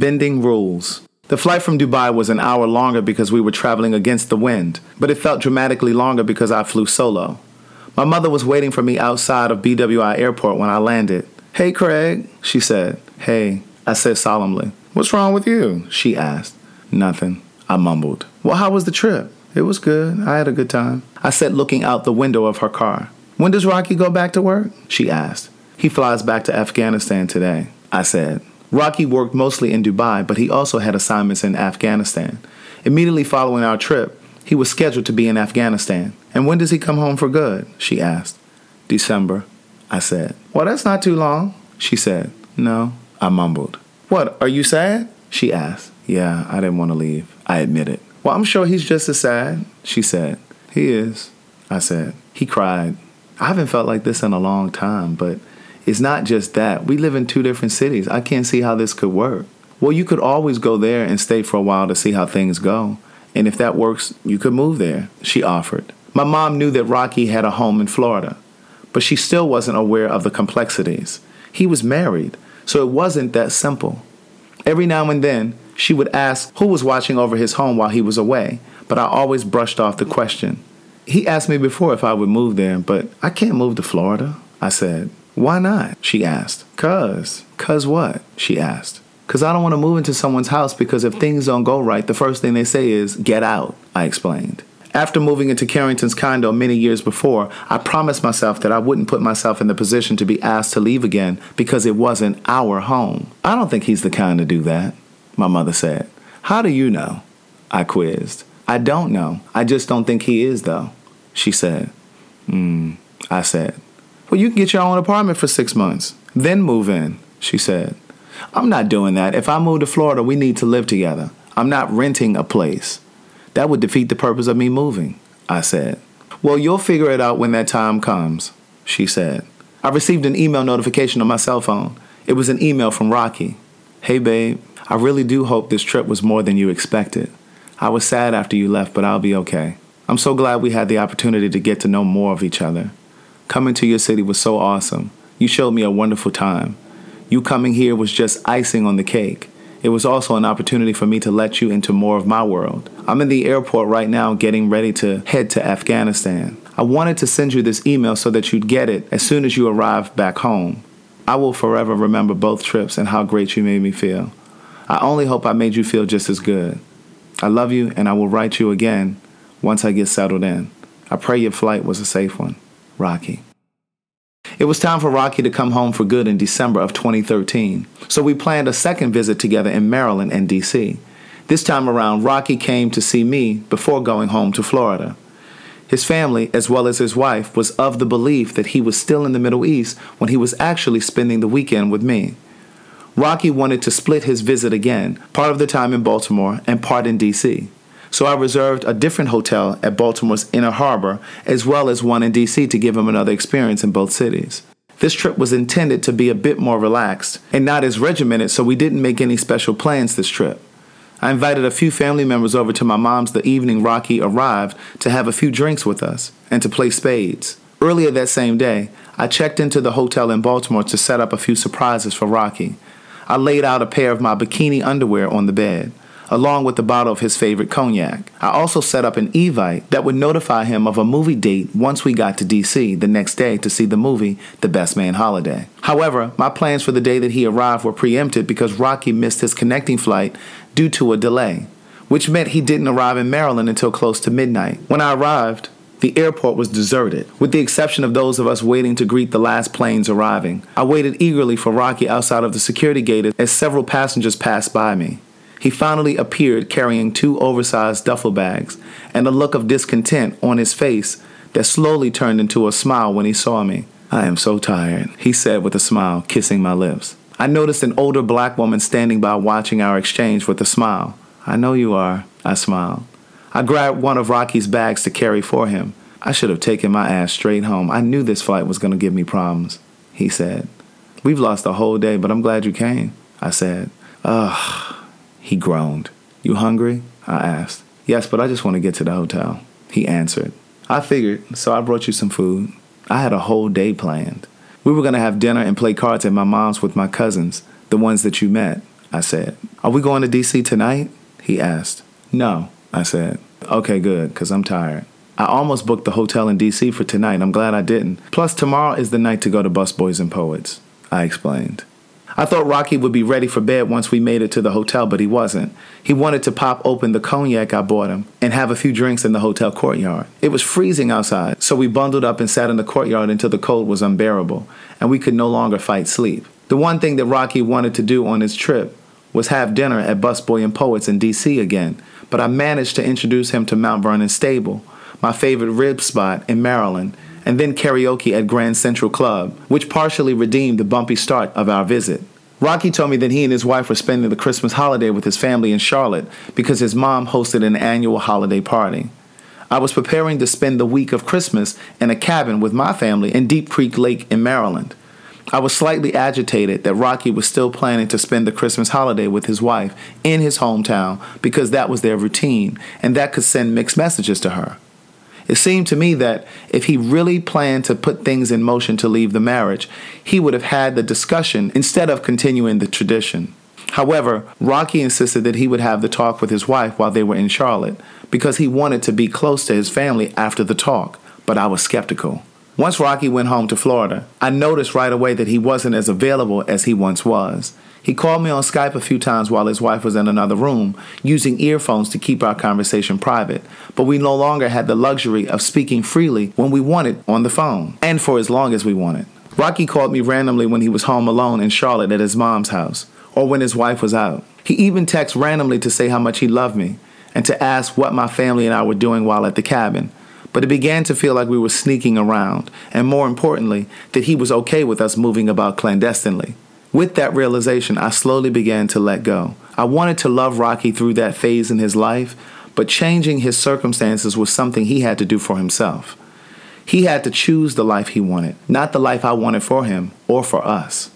Bending rules. The flight from Dubai was an hour longer because we were traveling against the wind, but it felt dramatically longer because I flew solo. My mother was waiting for me outside of BWI Airport when I landed. Hey, Craig, she said. Hey, I said solemnly. What's wrong with you? She asked. Nothing. I mumbled. Well, how was the trip? It was good. I had a good time. I said, looking out the window of her car. When does Rocky go back to work? She asked. He flies back to Afghanistan today. I said. Rocky worked mostly in Dubai, but he also had assignments in Afghanistan. Immediately following our trip, he was scheduled to be in Afghanistan. And when does he come home for good? She asked. December. I said. Well, that's not too long. She said. No. I mumbled. What, are you sad? She asked. Yeah, I didn't want to leave. I admitted. Well, I'm sure he's just as sad. She said. He is. I said. He cried. I haven't felt like this in a long time, but it's not just that. We live in two different cities. I can't see how this could work. Well, you could always go there and stay for a while to see how things go. And if that works, you could move there, she offered. My mom knew that Rocky had a home in Florida, but she still wasn't aware of the complexities. He was married, so it wasn't that simple. Every now and then, she would ask who was watching over his home while he was away, but I always brushed off the question. He asked me before if I would move there, but I can't move to Florida, I said. Why not? She asked. Cuz. Cuz what? She asked. Cuz I don't want to move into someone's house because if things don't go right, the first thing they say is, get out, I explained. After moving into Carrington's condo many years before, I promised myself that I wouldn't put myself in the position to be asked to leave again because it wasn't our home. I don't think he's the kind to do that my mother said. How do you know? I quizzed. I don't know. I just don't think he is, though. She said. Hmm. I said. Well, you can get your own apartment for six months, then move in, she said. I'm not doing that. If I move to Florida, we need to live together. I'm not renting a place. That would defeat the purpose of me moving, I said. Well, you'll figure it out when that time comes, she said. I received an email notification on my cell phone. It was an email from Rocky. Hey, babe, I really do hope this trip was more than you expected. I was sad after you left, but I'll be okay. I'm so glad we had the opportunity to get to know more of each other. Coming to your city was so awesome. You showed me a wonderful time. You coming here was just icing on the cake. It was also an opportunity for me to let you into more of my world. I'm in the airport right now getting ready to head to Afghanistan. I wanted to send you this email so that you'd get it as soon as you arrive back home. I will forever remember both trips and how great you made me feel. I only hope I made you feel just as good. I love you and I will write you again once I get settled in. I pray your flight was a safe one. Rocky. It was time for Rocky to come home for good in December of 2013, so we planned a second visit together in Maryland and DC. This time around, Rocky came to see me before going home to Florida. His family, as well as his wife, was of the belief that he was still in the Middle East when he was actually spending the weekend with me. Rocky wanted to split his visit again, part of the time in Baltimore and part in D.C. So I reserved a different hotel at Baltimore's Inner Harbor, as well as one in D.C. to give him another experience in both cities. This trip was intended to be a bit more relaxed and not as regimented, so we didn't make any special plans this trip. I invited a few family members over to my mom's the evening Rocky arrived to have a few drinks with us and to play spades. Earlier that same day, I checked into the hotel in Baltimore to set up a few surprises for Rocky. I laid out a pair of my bikini underwear on the bed, along with a bottle of his favorite cognac. I also set up an Evite that would notify him of a movie date once we got to DC the next day to see the movie The Best Man Holiday. However, my plans for the day that he arrived were preempted because Rocky missed his connecting flight due to a delay, which meant he didn't arrive in Maryland until close to midnight. When I arrived, the airport was deserted, with the exception of those of us waiting to greet the last planes arriving. I waited eagerly for Rocky outside of the security gate as several passengers passed by me. He finally appeared carrying two oversized duffel bags and a look of discontent on his face that slowly turned into a smile when he saw me. I am so tired, he said with a smile, kissing my lips. I noticed an older black woman standing by watching our exchange with a smile. I know you are, I smiled. I grabbed one of Rocky's bags to carry for him. I should have taken my ass straight home. I knew this flight was going to give me problems, he said. We've lost a whole day, but I'm glad you came, I said. Ugh, he groaned. You hungry? I asked. Yes, but I just want to get to the hotel, he answered. I figured, so I brought you some food. I had a whole day planned. We were going to have dinner and play cards at my mom's with my cousins, the ones that you met. I said. Are we going to DC tonight? He asked. No, I said. Okay, good, because I'm tired. I almost booked the hotel in DC for tonight. I'm glad I didn't. Plus, tomorrow is the night to go to Busboys and Poets, I explained. I thought Rocky would be ready for bed once we made it to the hotel, but he wasn't. He wanted to pop open the cognac I bought him and have a few drinks in the hotel courtyard. It was freezing outside, so we bundled up and sat in the courtyard until the cold was unbearable and we could no longer fight sleep. The one thing that Rocky wanted to do on his trip was have dinner at Busboy and Poets in DC again, but I managed to introduce him to Mount Vernon Stable, my favorite rib spot in Maryland, and then karaoke at Grand Central Club, which partially redeemed the bumpy start of our visit. Rocky told me that he and his wife were spending the Christmas holiday with his family in Charlotte because his mom hosted an annual holiday party. I was preparing to spend the week of Christmas in a cabin with my family in Deep Creek Lake in Maryland. I was slightly agitated that Rocky was still planning to spend the Christmas holiday with his wife in his hometown because that was their routine and that could send mixed messages to her. It seemed to me that if he really planned to put things in motion to leave the marriage, he would have had the discussion instead of continuing the tradition. However, Rocky insisted that he would have the talk with his wife while they were in Charlotte because he wanted to be close to his family after the talk, but I was skeptical. Once Rocky went home to Florida, I noticed right away that he wasn't as available as he once was. He called me on Skype a few times while his wife was in another room, using earphones to keep our conversation private, but we no longer had the luxury of speaking freely when we wanted on the phone, and for as long as we wanted. Rocky called me randomly when he was home alone in Charlotte at his mom's house, or when his wife was out. He even texted randomly to say how much he loved me, and to ask what my family and I were doing while at the cabin. But it began to feel like we were sneaking around, and more importantly, that he was okay with us moving about clandestinely. With that realization, I slowly began to let go. I wanted to love Rocky through that phase in his life, but changing his circumstances was something he had to do for himself. He had to choose the life he wanted, not the life I wanted for him or for us.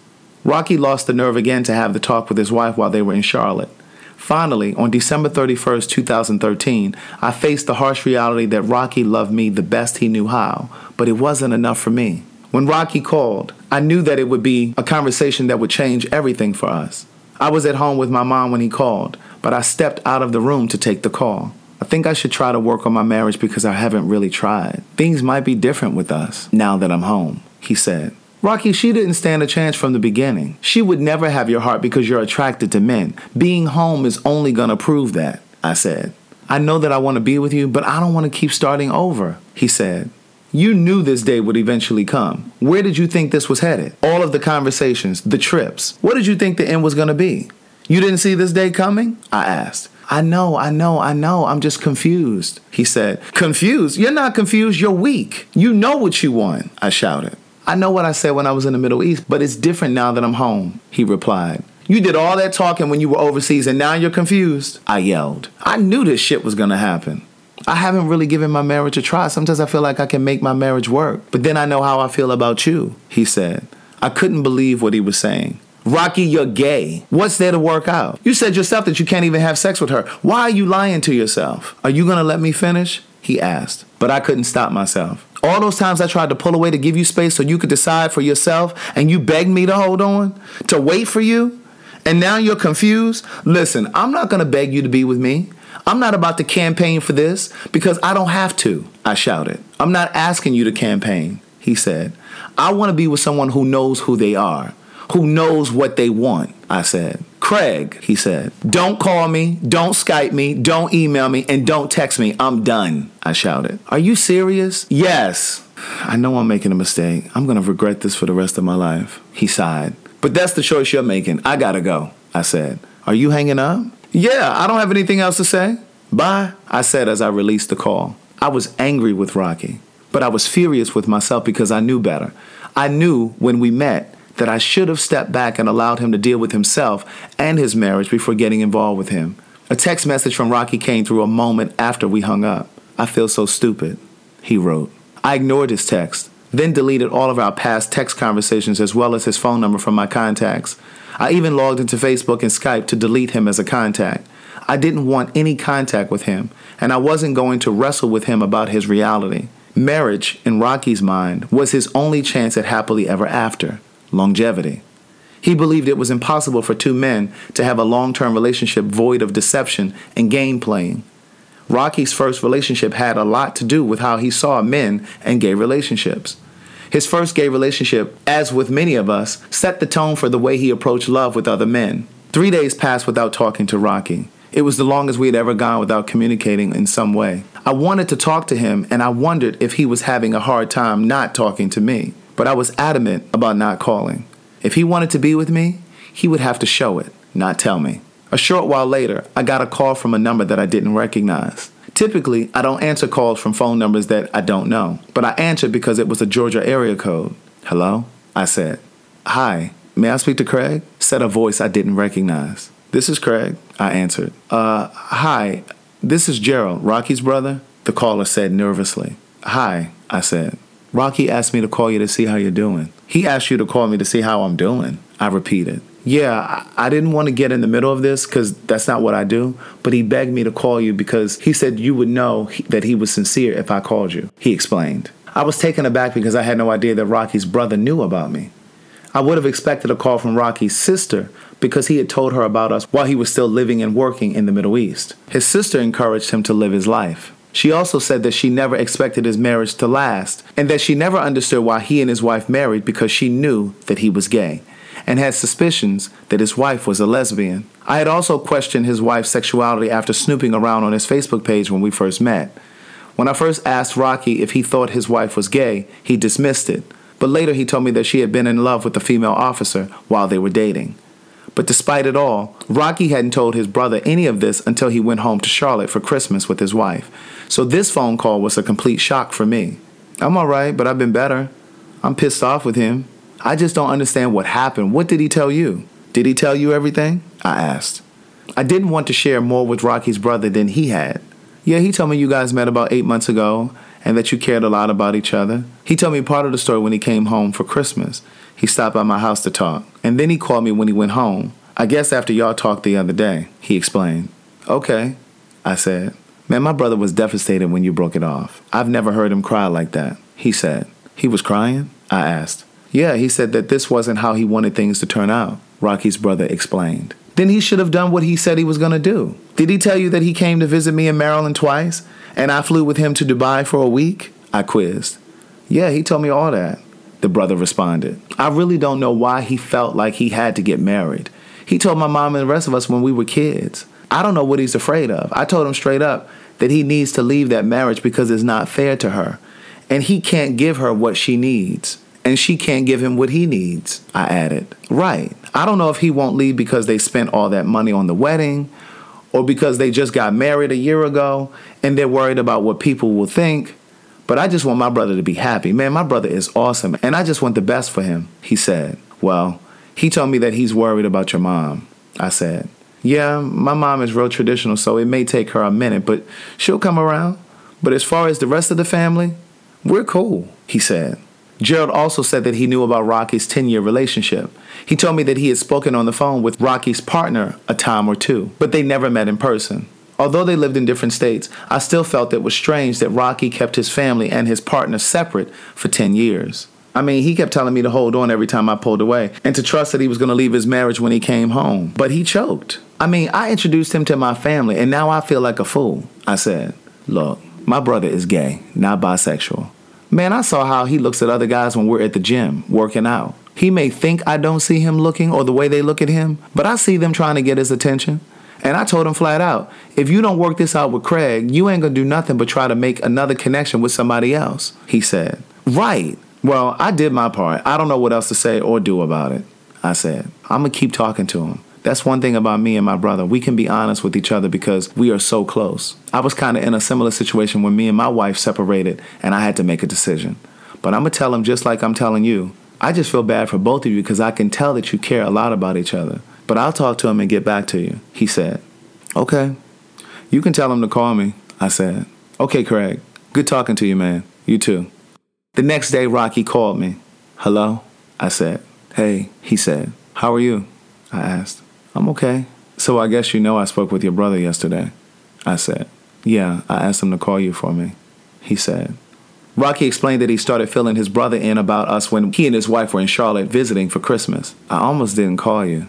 Rocky lost the nerve again to have the talk with his wife while they were in Charlotte. Finally, on December 31st, 2013, I faced the harsh reality that Rocky loved me the best he knew how, but it wasn't enough for me. When Rocky called, I knew that it would be a conversation that would change everything for us. I was at home with my mom when he called, but I stepped out of the room to take the call. I think I should try to work on my marriage because I haven't really tried. Things might be different with us now that I'm home, he said. Rocky, she didn't stand a chance from the beginning. She would never have your heart because you're attracted to men. Being home is only gonna prove that, I said. I know that I wanna be with you, but I don't wanna keep starting over, he said. You knew this day would eventually come. Where did you think this was headed? All of the conversations, the trips. What did you think the end was going to be? You didn't see this day coming? I asked. I know, I know, I know. I'm just confused. He said, Confused? You're not confused. You're weak. You know what you want. I shouted. I know what I said when I was in the Middle East, but it's different now that I'm home. He replied. You did all that talking when you were overseas and now you're confused? I yelled. I knew this shit was gonna happen. I haven't really given my marriage a try. Sometimes I feel like I can make my marriage work. But then I know how I feel about you, he said. I couldn't believe what he was saying. Rocky, you're gay. What's there to work out? You said yourself that you can't even have sex with her. Why are you lying to yourself? Are you gonna let me finish? He asked. But I couldn't stop myself. All those times I tried to pull away to give you space so you could decide for yourself, and you begged me to hold on, to wait for you, and now you're confused? Listen, I'm not gonna beg you to be with me. I'm not about to campaign for this because I don't have to, I shouted. I'm not asking you to campaign, he said. I want to be with someone who knows who they are, who knows what they want, I said. Craig, he said, don't call me, don't Skype me, don't email me, and don't text me. I'm done, I shouted. Are you serious? Yes. I know I'm making a mistake. I'm going to regret this for the rest of my life, he sighed. But that's the choice you're making. I gotta go, I said. Are you hanging up? Yeah, I don't have anything else to say. Bye, I said as I released the call. I was angry with Rocky, but I was furious with myself because I knew better. I knew when we met that I should have stepped back and allowed him to deal with himself and his marriage before getting involved with him. A text message from Rocky came through a moment after we hung up. I feel so stupid, he wrote. I ignored his text, then deleted all of our past text conversations as well as his phone number from my contacts. I even logged into Facebook and Skype to delete him as a contact. I didn't want any contact with him, and I wasn't going to wrestle with him about his reality. Marriage, in Rocky's mind, was his only chance at happily ever after longevity. He believed it was impossible for two men to have a long term relationship void of deception and game playing. Rocky's first relationship had a lot to do with how he saw men and gay relationships. His first gay relationship, as with many of us, set the tone for the way he approached love with other men. Three days passed without talking to Rocky. It was the longest we had ever gone without communicating in some way. I wanted to talk to him, and I wondered if he was having a hard time not talking to me. But I was adamant about not calling. If he wanted to be with me, he would have to show it, not tell me. A short while later, I got a call from a number that I didn't recognize. Typically, I don't answer calls from phone numbers that I don't know, but I answered because it was a Georgia area code. Hello? I said. Hi, may I speak to Craig? Said a voice I didn't recognize. This is Craig, I answered. Uh, hi, this is Gerald, Rocky's brother, the caller said nervously. Hi, I said. Rocky asked me to call you to see how you're doing. He asked you to call me to see how I'm doing, I repeated. Yeah, I didn't want to get in the middle of this because that's not what I do, but he begged me to call you because he said you would know that he was sincere if I called you, he explained. I was taken aback because I had no idea that Rocky's brother knew about me. I would have expected a call from Rocky's sister because he had told her about us while he was still living and working in the Middle East. His sister encouraged him to live his life. She also said that she never expected his marriage to last and that she never understood why he and his wife married because she knew that he was gay and had suspicions that his wife was a lesbian. I had also questioned his wife's sexuality after snooping around on his Facebook page when we first met. When I first asked Rocky if he thought his wife was gay, he dismissed it, but later he told me that she had been in love with a female officer while they were dating. But despite it all, Rocky hadn't told his brother any of this until he went home to Charlotte for Christmas with his wife. So this phone call was a complete shock for me. I'm alright, but I've been better. I'm pissed off with him. I just don't understand what happened. What did he tell you? Did he tell you everything? I asked. I didn't want to share more with Rocky's brother than he had. Yeah, he told me you guys met about eight months ago and that you cared a lot about each other. He told me part of the story when he came home for Christmas. He stopped by my house to talk, and then he called me when he went home. I guess after y'all talked the other day, he explained. Okay, I said. Man, my brother was devastated when you broke it off. I've never heard him cry like that, he said. He was crying? I asked. Yeah, he said that this wasn't how he wanted things to turn out, Rocky's brother explained. Then he should have done what he said he was going to do. Did he tell you that he came to visit me in Maryland twice and I flew with him to Dubai for a week? I quizzed. Yeah, he told me all that, the brother responded. I really don't know why he felt like he had to get married. He told my mom and the rest of us when we were kids. I don't know what he's afraid of. I told him straight up that he needs to leave that marriage because it's not fair to her. And he can't give her what she needs and she can't give him what he needs, I added. Right. I don't know if he won't leave because they spent all that money on the wedding or because they just got married a year ago and they're worried about what people will think. But I just want my brother to be happy. Man, my brother is awesome and I just want the best for him, he said. Well, he told me that he's worried about your mom, I said. Yeah, my mom is real traditional, so it may take her a minute, but she'll come around. But as far as the rest of the family, we're cool, he said. Gerald also said that he knew about Rocky's 10 year relationship. He told me that he had spoken on the phone with Rocky's partner a time or two, but they never met in person. Although they lived in different states, I still felt it was strange that Rocky kept his family and his partner separate for 10 years. I mean, he kept telling me to hold on every time I pulled away and to trust that he was going to leave his marriage when he came home. But he choked. I mean, I introduced him to my family and now I feel like a fool. I said, Look, my brother is gay, not bisexual. Man, I saw how he looks at other guys when we're at the gym working out. He may think I don't see him looking or the way they look at him, but I see them trying to get his attention. And I told him flat out if you don't work this out with Craig, you ain't gonna do nothing but try to make another connection with somebody else, he said. Right. Well, I did my part. I don't know what else to say or do about it, I said. I'm gonna keep talking to him. That's one thing about me and my brother. We can be honest with each other because we are so close. I was kind of in a similar situation when me and my wife separated and I had to make a decision. But I'm going to tell him just like I'm telling you. I just feel bad for both of you because I can tell that you care a lot about each other. But I'll talk to him and get back to you, he said. Okay. You can tell him to call me, I said. Okay, Craig. Good talking to you, man. You too. The next day, Rocky called me. Hello? I said. Hey, he said. How are you? I asked. I'm okay. So I guess you know I spoke with your brother yesterday. I said, Yeah, I asked him to call you for me. He said, Rocky explained that he started filling his brother in about us when he and his wife were in Charlotte visiting for Christmas. I almost didn't call you,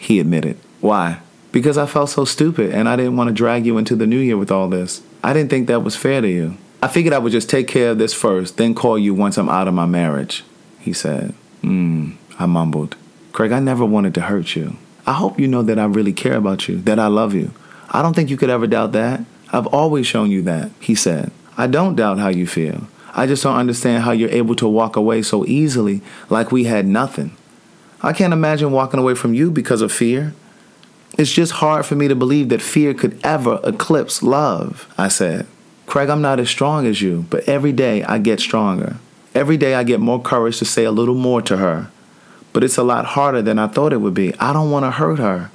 he admitted. Why? Because I felt so stupid and I didn't want to drag you into the new year with all this. I didn't think that was fair to you. I figured I would just take care of this first, then call you once I'm out of my marriage, he said. Hmm, I mumbled. Craig, I never wanted to hurt you. I hope you know that I really care about you, that I love you. I don't think you could ever doubt that. I've always shown you that, he said. I don't doubt how you feel. I just don't understand how you're able to walk away so easily like we had nothing. I can't imagine walking away from you because of fear. It's just hard for me to believe that fear could ever eclipse love, I said. Craig, I'm not as strong as you, but every day I get stronger. Every day I get more courage to say a little more to her. But it's a lot harder than I thought it would be. I don't want to hurt her.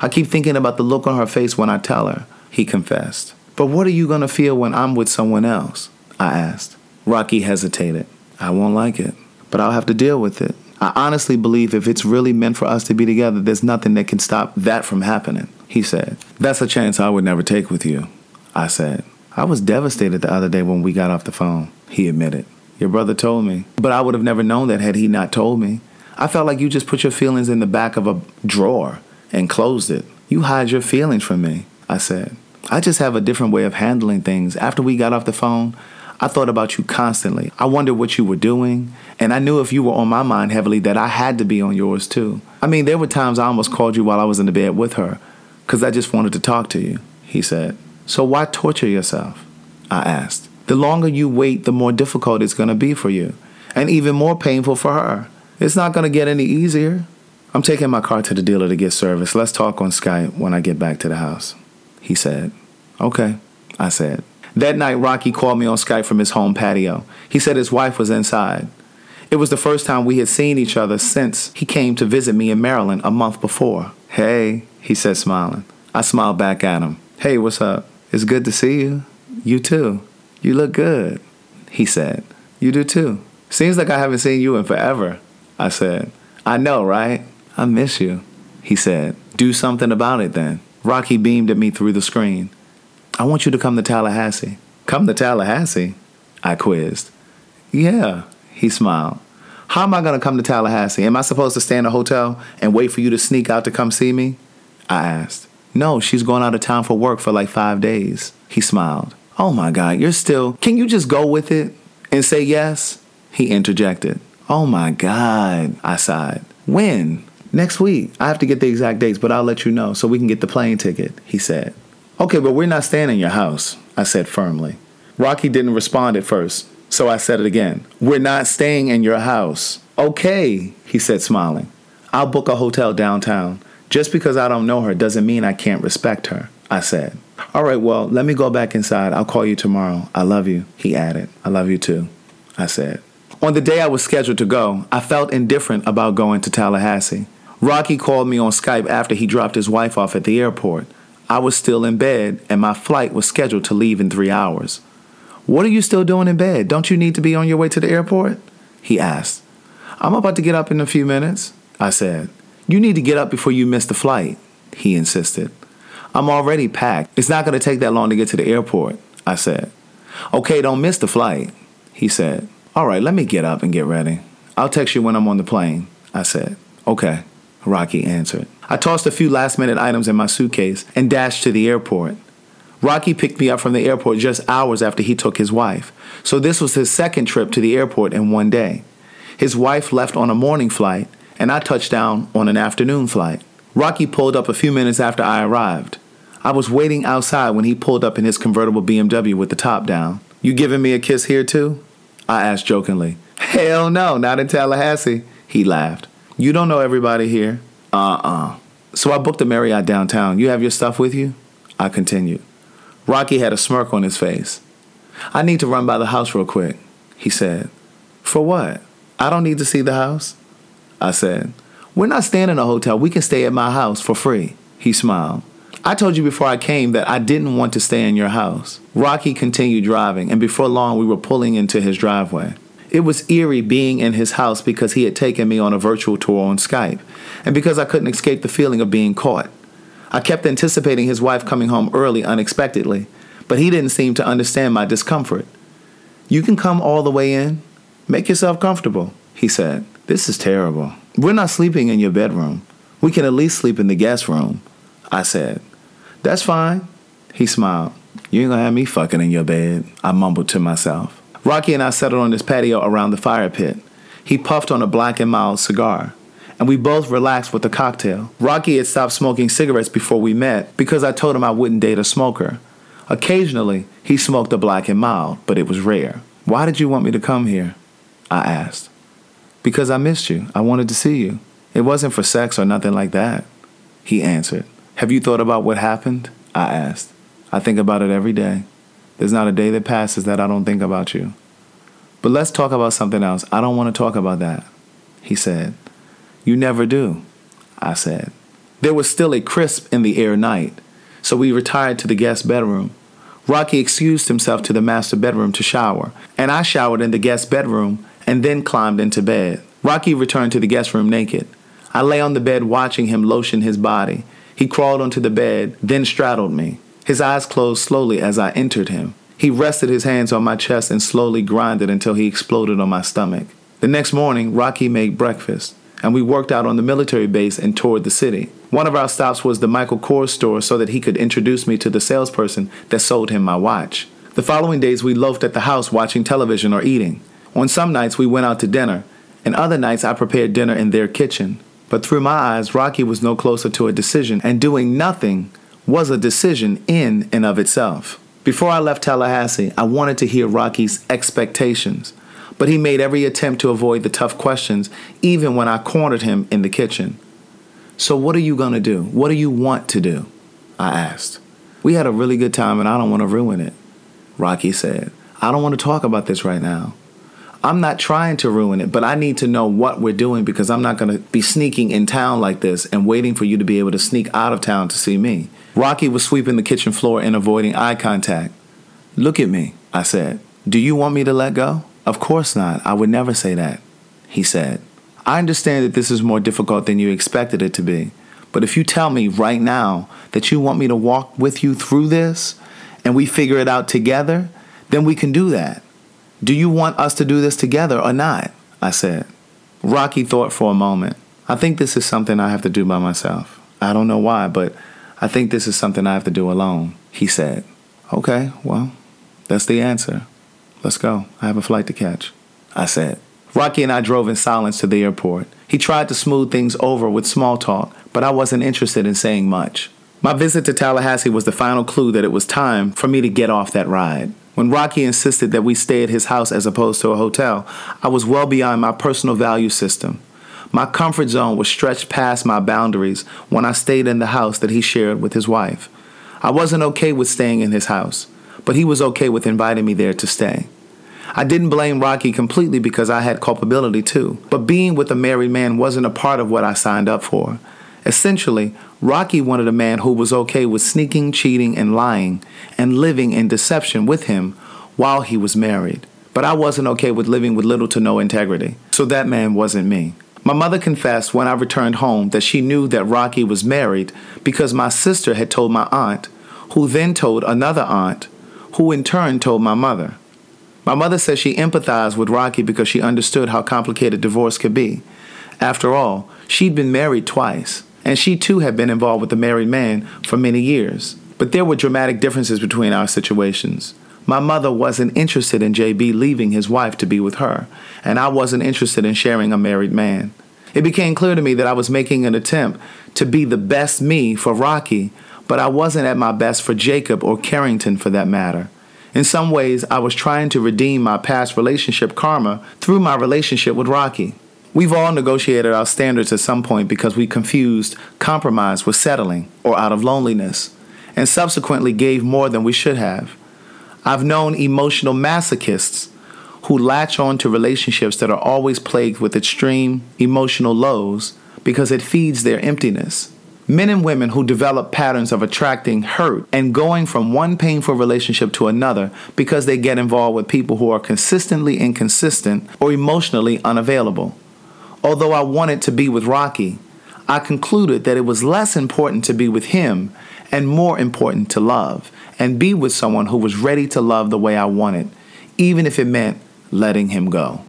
I keep thinking about the look on her face when I tell her, he confessed. But what are you going to feel when I'm with someone else? I asked. Rocky hesitated. I won't like it, but I'll have to deal with it. I honestly believe if it's really meant for us to be together, there's nothing that can stop that from happening, he said. That's a chance I would never take with you, I said. I was devastated the other day when we got off the phone, he admitted. Your brother told me, but I would have never known that had he not told me. I felt like you just put your feelings in the back of a drawer and closed it. You hide your feelings from me, I said. I just have a different way of handling things. After we got off the phone, I thought about you constantly. I wondered what you were doing, and I knew if you were on my mind heavily that I had to be on yours too. I mean, there were times I almost called you while I was in the bed with her because I just wanted to talk to you, he said. So why torture yourself? I asked. The longer you wait, the more difficult it's going to be for you, and even more painful for her. It's not going to get any easier. I'm taking my car to the dealer to get service. Let's talk on Skype when I get back to the house, he said. Okay, I said. That night, Rocky called me on Skype from his home patio. He said his wife was inside. It was the first time we had seen each other since he came to visit me in Maryland a month before. Hey, he said, smiling. I smiled back at him. Hey, what's up? It's good to see you. You too. You look good, he said. You do too. Seems like I haven't seen you in forever, I said. I know, right? I miss you, he said. Do something about it then. Rocky beamed at me through the screen. I want you to come to Tallahassee. Come to Tallahassee? I quizzed. Yeah, he smiled. How am I going to come to Tallahassee? Am I supposed to stay in a hotel and wait for you to sneak out to come see me? I asked. No, she's going out of town for work for like five days. He smiled. Oh my God, you're still. Can you just go with it and say yes? He interjected. Oh my God, I sighed. When? Next week. I have to get the exact dates, but I'll let you know so we can get the plane ticket, he said. Okay, but we're not staying in your house, I said firmly. Rocky didn't respond at first, so I said it again. We're not staying in your house. Okay, he said, smiling. I'll book a hotel downtown. Just because I don't know her doesn't mean I can't respect her, I said. All right, well, let me go back inside. I'll call you tomorrow. I love you, he added. I love you too, I said. On the day I was scheduled to go, I felt indifferent about going to Tallahassee. Rocky called me on Skype after he dropped his wife off at the airport. I was still in bed, and my flight was scheduled to leave in three hours. What are you still doing in bed? Don't you need to be on your way to the airport? He asked. I'm about to get up in a few minutes, I said. You need to get up before you miss the flight, he insisted. I'm already packed. It's not going to take that long to get to the airport, I said. Okay, don't miss the flight, he said. All right, let me get up and get ready. I'll text you when I'm on the plane, I said. Okay, Rocky answered. I tossed a few last minute items in my suitcase and dashed to the airport. Rocky picked me up from the airport just hours after he took his wife, so this was his second trip to the airport in one day. His wife left on a morning flight, and I touched down on an afternoon flight. Rocky pulled up a few minutes after I arrived. I was waiting outside when he pulled up in his convertible BMW with the top down. You giving me a kiss here too? I asked jokingly. Hell no, not in Tallahassee. He laughed. You don't know everybody here. Uh uh So I booked a Marriott downtown. You have your stuff with you? I continued. Rocky had a smirk on his face. I need to run by the house real quick, he said. For what? I don't need to see the house. I said, We're not staying in a hotel. We can stay at my house for free. He smiled. I told you before I came that I didn't want to stay in your house. Rocky continued driving, and before long, we were pulling into his driveway. It was eerie being in his house because he had taken me on a virtual tour on Skype, and because I couldn't escape the feeling of being caught. I kept anticipating his wife coming home early unexpectedly, but he didn't seem to understand my discomfort. You can come all the way in. Make yourself comfortable, he said. This is terrible. We're not sleeping in your bedroom. We can at least sleep in the guest room, I said. That's fine, he smiled. You ain't gonna have me fucking in your bed, I mumbled to myself. Rocky and I settled on this patio around the fire pit. He puffed on a black and mild cigar, and we both relaxed with the cocktail. Rocky had stopped smoking cigarettes before we met because I told him I wouldn't date a smoker. Occasionally, he smoked a black and mild, but it was rare. Why did you want me to come here? I asked. Because I missed you. I wanted to see you. It wasn't for sex or nothing like that. He answered. Have you thought about what happened? I asked. I think about it every day. There's not a day that passes that I don't think about you. But let's talk about something else. I don't want to talk about that. He said. You never do, I said. There was still a crisp in the air night, so we retired to the guest bedroom. Rocky excused himself to the master bedroom to shower, and I showered in the guest bedroom and then climbed into bed. Rocky returned to the guest room naked. I lay on the bed watching him lotion his body. He crawled onto the bed, then straddled me. His eyes closed slowly as I entered him. He rested his hands on my chest and slowly grinded until he exploded on my stomach. The next morning, Rocky made breakfast, and we worked out on the military base and toured the city. One of our stops was the Michael Kors store so that he could introduce me to the salesperson that sold him my watch. The following days, we loafed at the house watching television or eating. On some nights, we went out to dinner, and other nights, I prepared dinner in their kitchen. But through my eyes, Rocky was no closer to a decision, and doing nothing was a decision in and of itself. Before I left Tallahassee, I wanted to hear Rocky's expectations, but he made every attempt to avoid the tough questions, even when I cornered him in the kitchen. So, what are you going to do? What do you want to do? I asked. We had a really good time and I don't want to ruin it. Rocky said, I don't want to talk about this right now. I'm not trying to ruin it, but I need to know what we're doing because I'm not going to be sneaking in town like this and waiting for you to be able to sneak out of town to see me. Rocky was sweeping the kitchen floor and avoiding eye contact. Look at me, I said. Do you want me to let go? Of course not. I would never say that, he said. I understand that this is more difficult than you expected it to be, but if you tell me right now that you want me to walk with you through this and we figure it out together, then we can do that. Do you want us to do this together or not? I said. Rocky thought for a moment. I think this is something I have to do by myself. I don't know why, but I think this is something I have to do alone, he said. Okay, well, that's the answer. Let's go. I have a flight to catch, I said. Rocky and I drove in silence to the airport. He tried to smooth things over with small talk, but I wasn't interested in saying much. My visit to Tallahassee was the final clue that it was time for me to get off that ride. When Rocky insisted that we stay at his house as opposed to a hotel, I was well beyond my personal value system. My comfort zone was stretched past my boundaries when I stayed in the house that he shared with his wife. I wasn't okay with staying in his house, but he was okay with inviting me there to stay. I didn't blame Rocky completely because I had culpability too, but being with a married man wasn't a part of what I signed up for. Essentially, Rocky wanted a man who was okay with sneaking, cheating, and lying, and living in deception with him while he was married. But I wasn't okay with living with little to no integrity, so that man wasn't me. My mother confessed when I returned home that she knew that Rocky was married because my sister had told my aunt, who then told another aunt, who in turn told my mother. My mother said she empathized with Rocky because she understood how complicated divorce could be. After all, she'd been married twice and she too had been involved with a married man for many years. But there were dramatic differences between our situations. My mother wasn't interested in JB leaving his wife to be with her, and I wasn't interested in sharing a married man. It became clear to me that I was making an attempt to be the best me for Rocky, but I wasn't at my best for Jacob or Carrington for that matter. In some ways, I was trying to redeem my past relationship karma through my relationship with Rocky. We've all negotiated our standards at some point because we confused compromise with settling or out of loneliness, and subsequently gave more than we should have. I've known emotional masochists who latch on to relationships that are always plagued with extreme emotional lows because it feeds their emptiness. Men and women who develop patterns of attracting hurt and going from one painful relationship to another because they get involved with people who are consistently inconsistent or emotionally unavailable. Although I wanted to be with Rocky, I concluded that it was less important to be with him and more important to love and be with someone who was ready to love the way I wanted, even if it meant letting him go.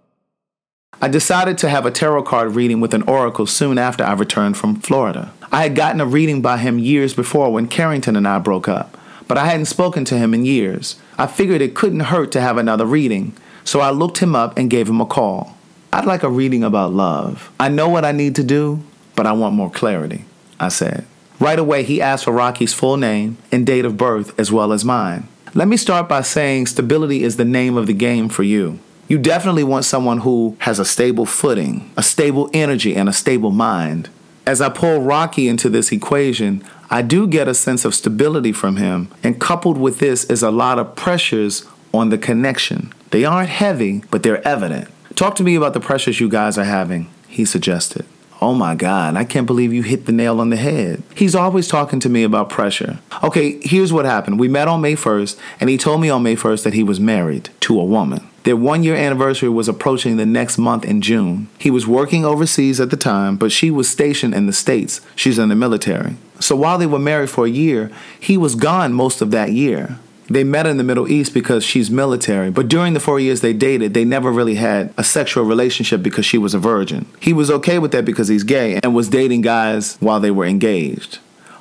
I decided to have a tarot card reading with an oracle soon after I returned from Florida. I had gotten a reading by him years before when Carrington and I broke up, but I hadn't spoken to him in years. I figured it couldn't hurt to have another reading, so I looked him up and gave him a call. I'd like a reading about love. I know what I need to do, but I want more clarity, I said. Right away, he asked for Rocky's full name and date of birth as well as mine. Let me start by saying stability is the name of the game for you. You definitely want someone who has a stable footing, a stable energy, and a stable mind. As I pull Rocky into this equation, I do get a sense of stability from him, and coupled with this is a lot of pressures on the connection. They aren't heavy, but they're evident. Talk to me about the pressures you guys are having, he suggested. Oh my God, I can't believe you hit the nail on the head. He's always talking to me about pressure. Okay, here's what happened. We met on May 1st, and he told me on May 1st that he was married to a woman. Their one year anniversary was approaching the next month in June. He was working overseas at the time, but she was stationed in the States. She's in the military. So while they were married for a year, he was gone most of that year. They met in the Middle East because she's military, but during the four years they dated, they never really had a sexual relationship because she was a virgin. He was okay with that because he's gay and was dating guys while they were engaged.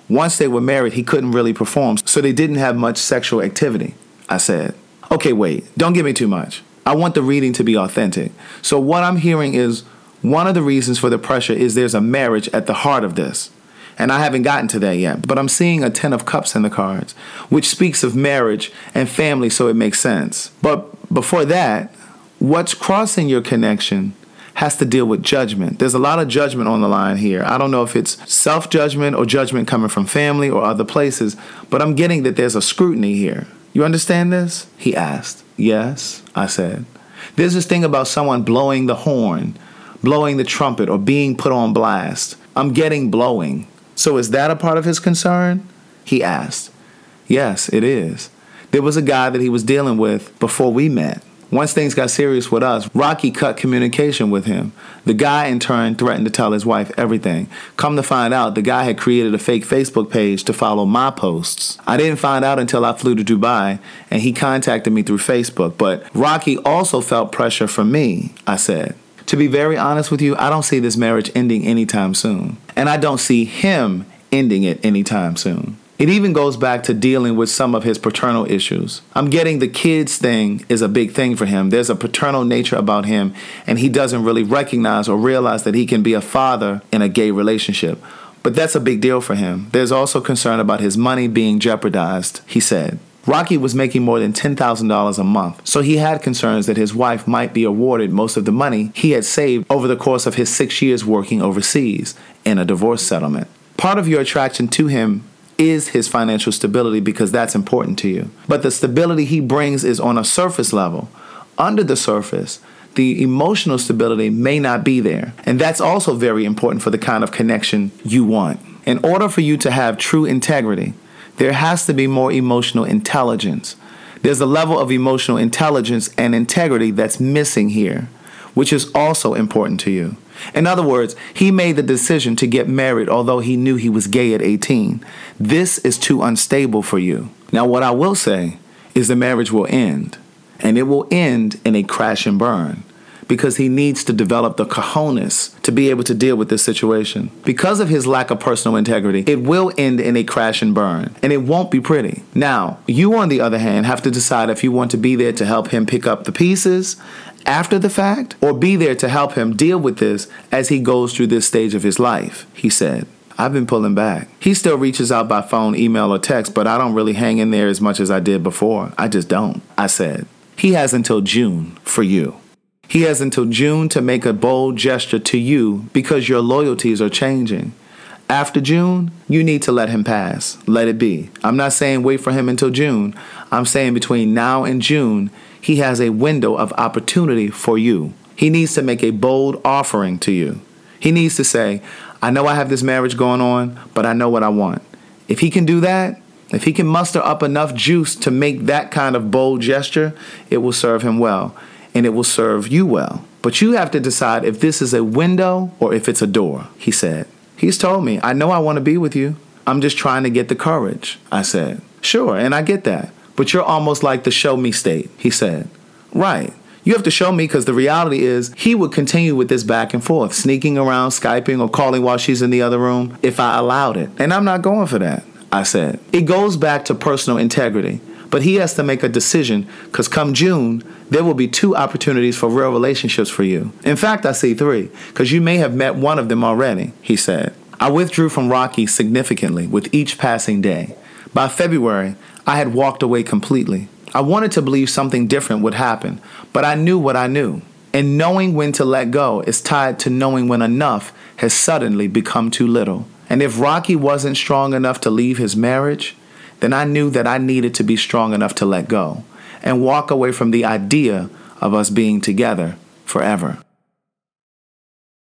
Once they were married, he couldn't really perform, so they didn't have much sexual activity. I said, Okay, wait, don't give me too much. I want the reading to be authentic. So, what I'm hearing is one of the reasons for the pressure is there's a marriage at the heart of this. And I haven't gotten to that yet, but I'm seeing a 10 of cups in the cards, which speaks of marriage and family, so it makes sense. But before that, what's crossing your connection has to deal with judgment. There's a lot of judgment on the line here. I don't know if it's self judgment or judgment coming from family or other places, but I'm getting that there's a scrutiny here. You understand this? He asked. Yes, I said. There's this thing about someone blowing the horn, blowing the trumpet, or being put on blast. I'm getting blowing. So is that a part of his concern? He asked. Yes, it is. There was a guy that he was dealing with before we met. Once things got serious with us, Rocky cut communication with him. The guy, in turn, threatened to tell his wife everything. Come to find out, the guy had created a fake Facebook page to follow my posts. I didn't find out until I flew to Dubai, and he contacted me through Facebook. But Rocky also felt pressure from me, I said. To be very honest with you, I don't see this marriage ending anytime soon. And I don't see him ending it anytime soon. It even goes back to dealing with some of his paternal issues. I'm getting the kids thing is a big thing for him. There's a paternal nature about him, and he doesn't really recognize or realize that he can be a father in a gay relationship. But that's a big deal for him. There's also concern about his money being jeopardized, he said. Rocky was making more than $10,000 a month, so he had concerns that his wife might be awarded most of the money he had saved over the course of his six years working overseas in a divorce settlement. Part of your attraction to him is his financial stability because that's important to you. But the stability he brings is on a surface level. Under the surface, the emotional stability may not be there. And that's also very important for the kind of connection you want. In order for you to have true integrity, there has to be more emotional intelligence. There's a level of emotional intelligence and integrity that's missing here, which is also important to you. In other words, he made the decision to get married although he knew he was gay at 18. This is too unstable for you. Now, what I will say is the marriage will end, and it will end in a crash and burn because he needs to develop the cojones to be able to deal with this situation. Because of his lack of personal integrity, it will end in a crash and burn, and it won't be pretty. Now, you, on the other hand, have to decide if you want to be there to help him pick up the pieces after the fact or be there to help him deal with this as he goes through this stage of his life, he said. I've been pulling back. He still reaches out by phone, email, or text, but I don't really hang in there as much as I did before. I just don't. I said. He has until June for you. He has until June to make a bold gesture to you because your loyalties are changing. After June, you need to let him pass. Let it be. I'm not saying wait for him until June. I'm saying between now and June, he has a window of opportunity for you. He needs to make a bold offering to you. He needs to say, I know I have this marriage going on, but I know what I want. If he can do that, if he can muster up enough juice to make that kind of bold gesture, it will serve him well and it will serve you well. But you have to decide if this is a window or if it's a door, he said. He's told me, I know I want to be with you. I'm just trying to get the courage, I said. Sure, and I get that. But you're almost like the show me state, he said. Right. You have to show me because the reality is he would continue with this back and forth, sneaking around, Skyping, or calling while she's in the other room if I allowed it. And I'm not going for that, I said. It goes back to personal integrity. But he has to make a decision because come June, there will be two opportunities for real relationships for you. In fact, I see three because you may have met one of them already, he said. I withdrew from Rocky significantly with each passing day. By February, I had walked away completely. I wanted to believe something different would happen, but I knew what I knew. And knowing when to let go is tied to knowing when enough has suddenly become too little. And if Rocky wasn't strong enough to leave his marriage, then I knew that I needed to be strong enough to let go and walk away from the idea of us being together forever.